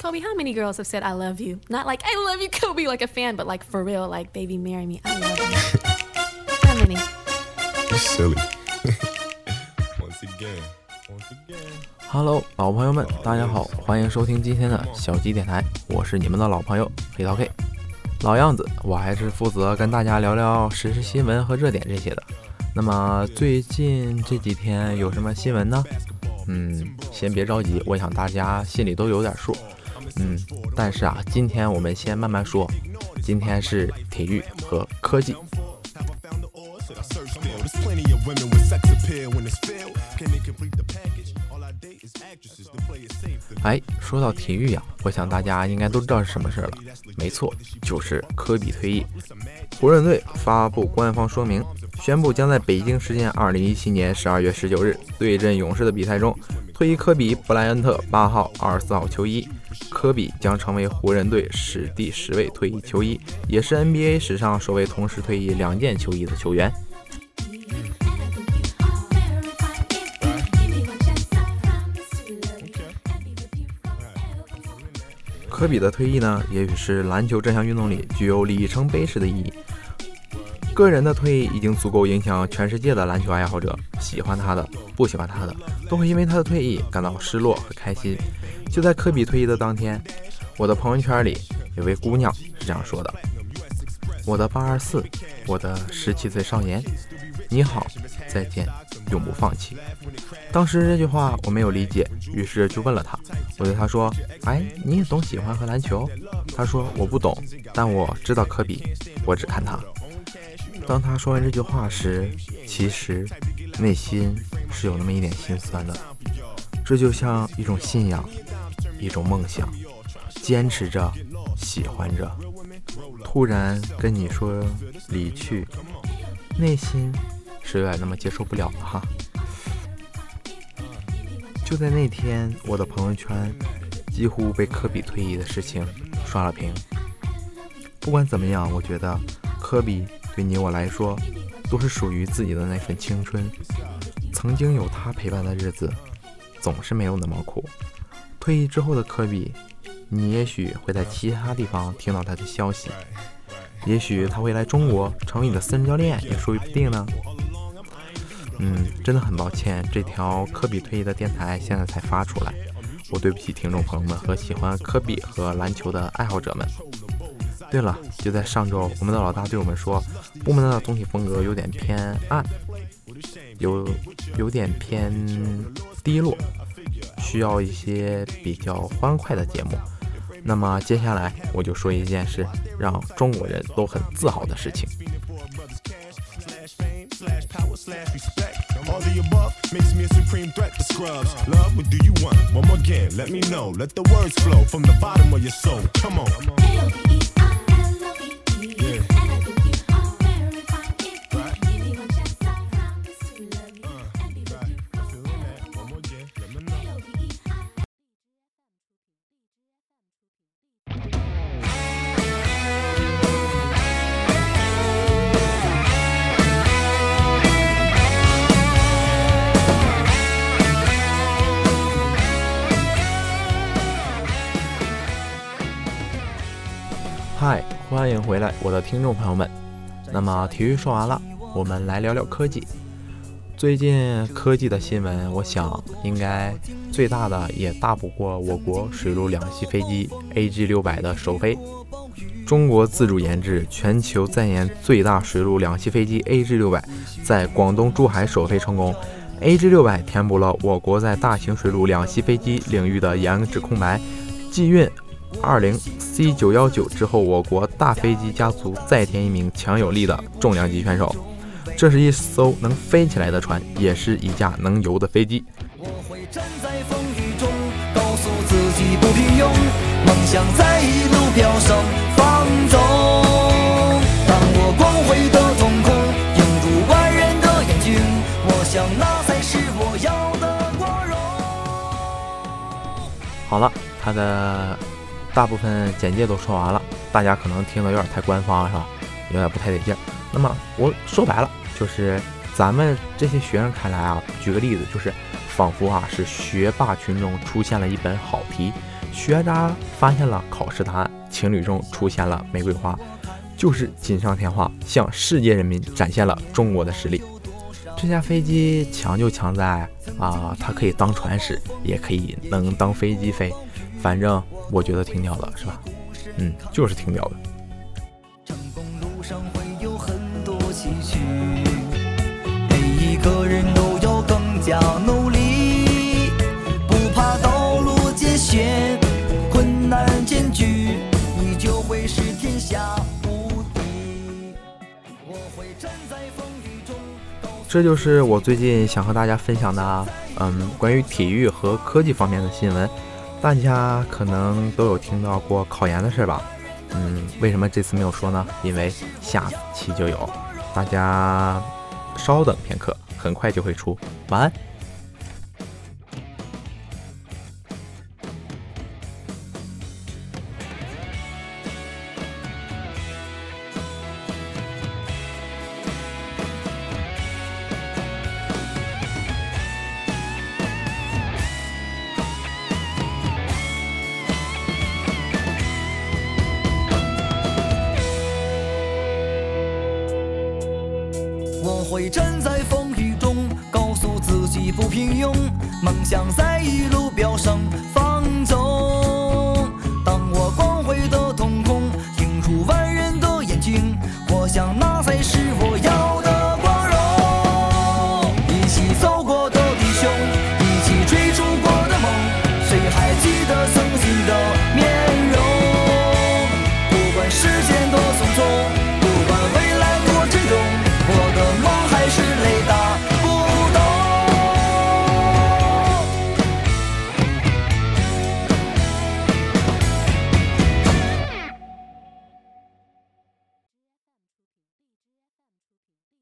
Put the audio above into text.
Kobe, how many girls have said I love you? Not like I love you, Kobe, like a fan, but like for real, like baby, marry me. I love you. how many? Silly. once again, once again. Hello，老朋友们，大家好，欢迎收听今天的小鸡电台，我是你们的老朋友黑桃 K。老样子，我还是负责跟大家聊聊时事新闻和热点这些的。那么最近这几天有什么新闻呢？嗯，先别着急，我想大家心里都有点数。嗯，但是啊，今天我们先慢慢说。今天是体育和科技。哎，说到体育呀，我想大家应该都知道是什么事了。没错，就是科比退役。湖人队发布官方说明，宣布将在北京时间二零一七年十二月十九日对阵勇士的比赛中，退役科比布莱恩特八号、二十四号球衣。科比将成为湖人队史第十位退役球衣，也是 NBA 史上首位同时退役两件球衣的球员。科比的退役呢，也许是篮球这项运动里具有里程碑式的意义。个人的退役已经足够影响全世界的篮球爱好者，喜欢他的、不喜欢他的，都会因为他的退役感到失落和开心。就在科比退役的当天，我的朋友圈里有位姑娘是这样说的：“我的八二四，我的十七岁少年，你好，再见，永不放弃。”当时这句话我没有理解，于是就问了他。我对他说：“哎，你也懂喜欢和篮球？”他说：“我不懂，但我知道科比，我只看他。”当他说完这句话时，其实内心是有那么一点心酸的。这就像一种信仰。一种梦想，坚持着，喜欢着，突然跟你说离去，内心是有点那么接受不了的哈。就在那天，我的朋友圈几乎被科比退役的事情刷了屏。不管怎么样，我觉得科比对你我来说都是属于自己的那份青春。曾经有他陪伴的日子，总是没有那么苦。退役之后的科比，你也许会在其他地方听到他的消息，也许他会来中国成为你的私人教练，也说不定呢。嗯，真的很抱歉，这条科比退役的电台现在才发出来，我对不起听众朋友们和喜欢科比和篮球的爱好者们。对了，就在上周，我们的老大对我们说，部门的总体风格有点偏暗，有有点偏低落。需要一些比较欢快的节目，那么接下来我就说一件事，让中国人都很自豪的事情。嗨，欢迎回来，我的听众朋友们。那么体育说完了，我们来聊聊科技。最近科技的新闻，我想应该最大的也大不过我国水陆两栖飞机 AG 六百的首飞。中国自主研制、全球在研最大水陆两栖飞机 AG 六百在广东珠海首飞成功。AG 六百填补了我国在大型水陆两栖飞机领域的研制空白，继运。二零 C 九幺九之后，我国大飞机家族再添一名强有力的重量级选手。这是一艘能飞起来的船，也是一架能游的飞机。我会站在风雨中，告诉自己不平庸，梦想在一路飘升放纵。当我光辉的瞳孔映入万人的眼睛，我想那才是我要的光荣。好了，他的。大部分简介都说完了，大家可能听得有点太官方了，是吧？有点不太得劲。那么我说白了，就是咱们这些学生看来啊，举个例子，就是仿佛啊是学霸群中出现了一本好题，学渣发现了考试答案，情侣中出现了玫瑰花，就是锦上添花，向世界人民展现了中国的实力。这架飞机强就强在啊，它可以当船使，也可以能当飞机飞，反正我觉得挺屌的，是吧？嗯，就是挺屌的。成功路上会有很多崎岖，每一个人都要更加努力，不怕道路艰险，困难艰巨，你就会是天下无敌。我会站在风雨中，这就是我最近想和大家分享的，嗯，关于体育和科技方面的新闻。大家可能都有听到过考研的事吧？嗯，为什么这次没有说呢？因为下期就有，大家稍等片刻，很快就会出。晚安。站在风雨中，告诉自己不平庸，梦想在一路飙升。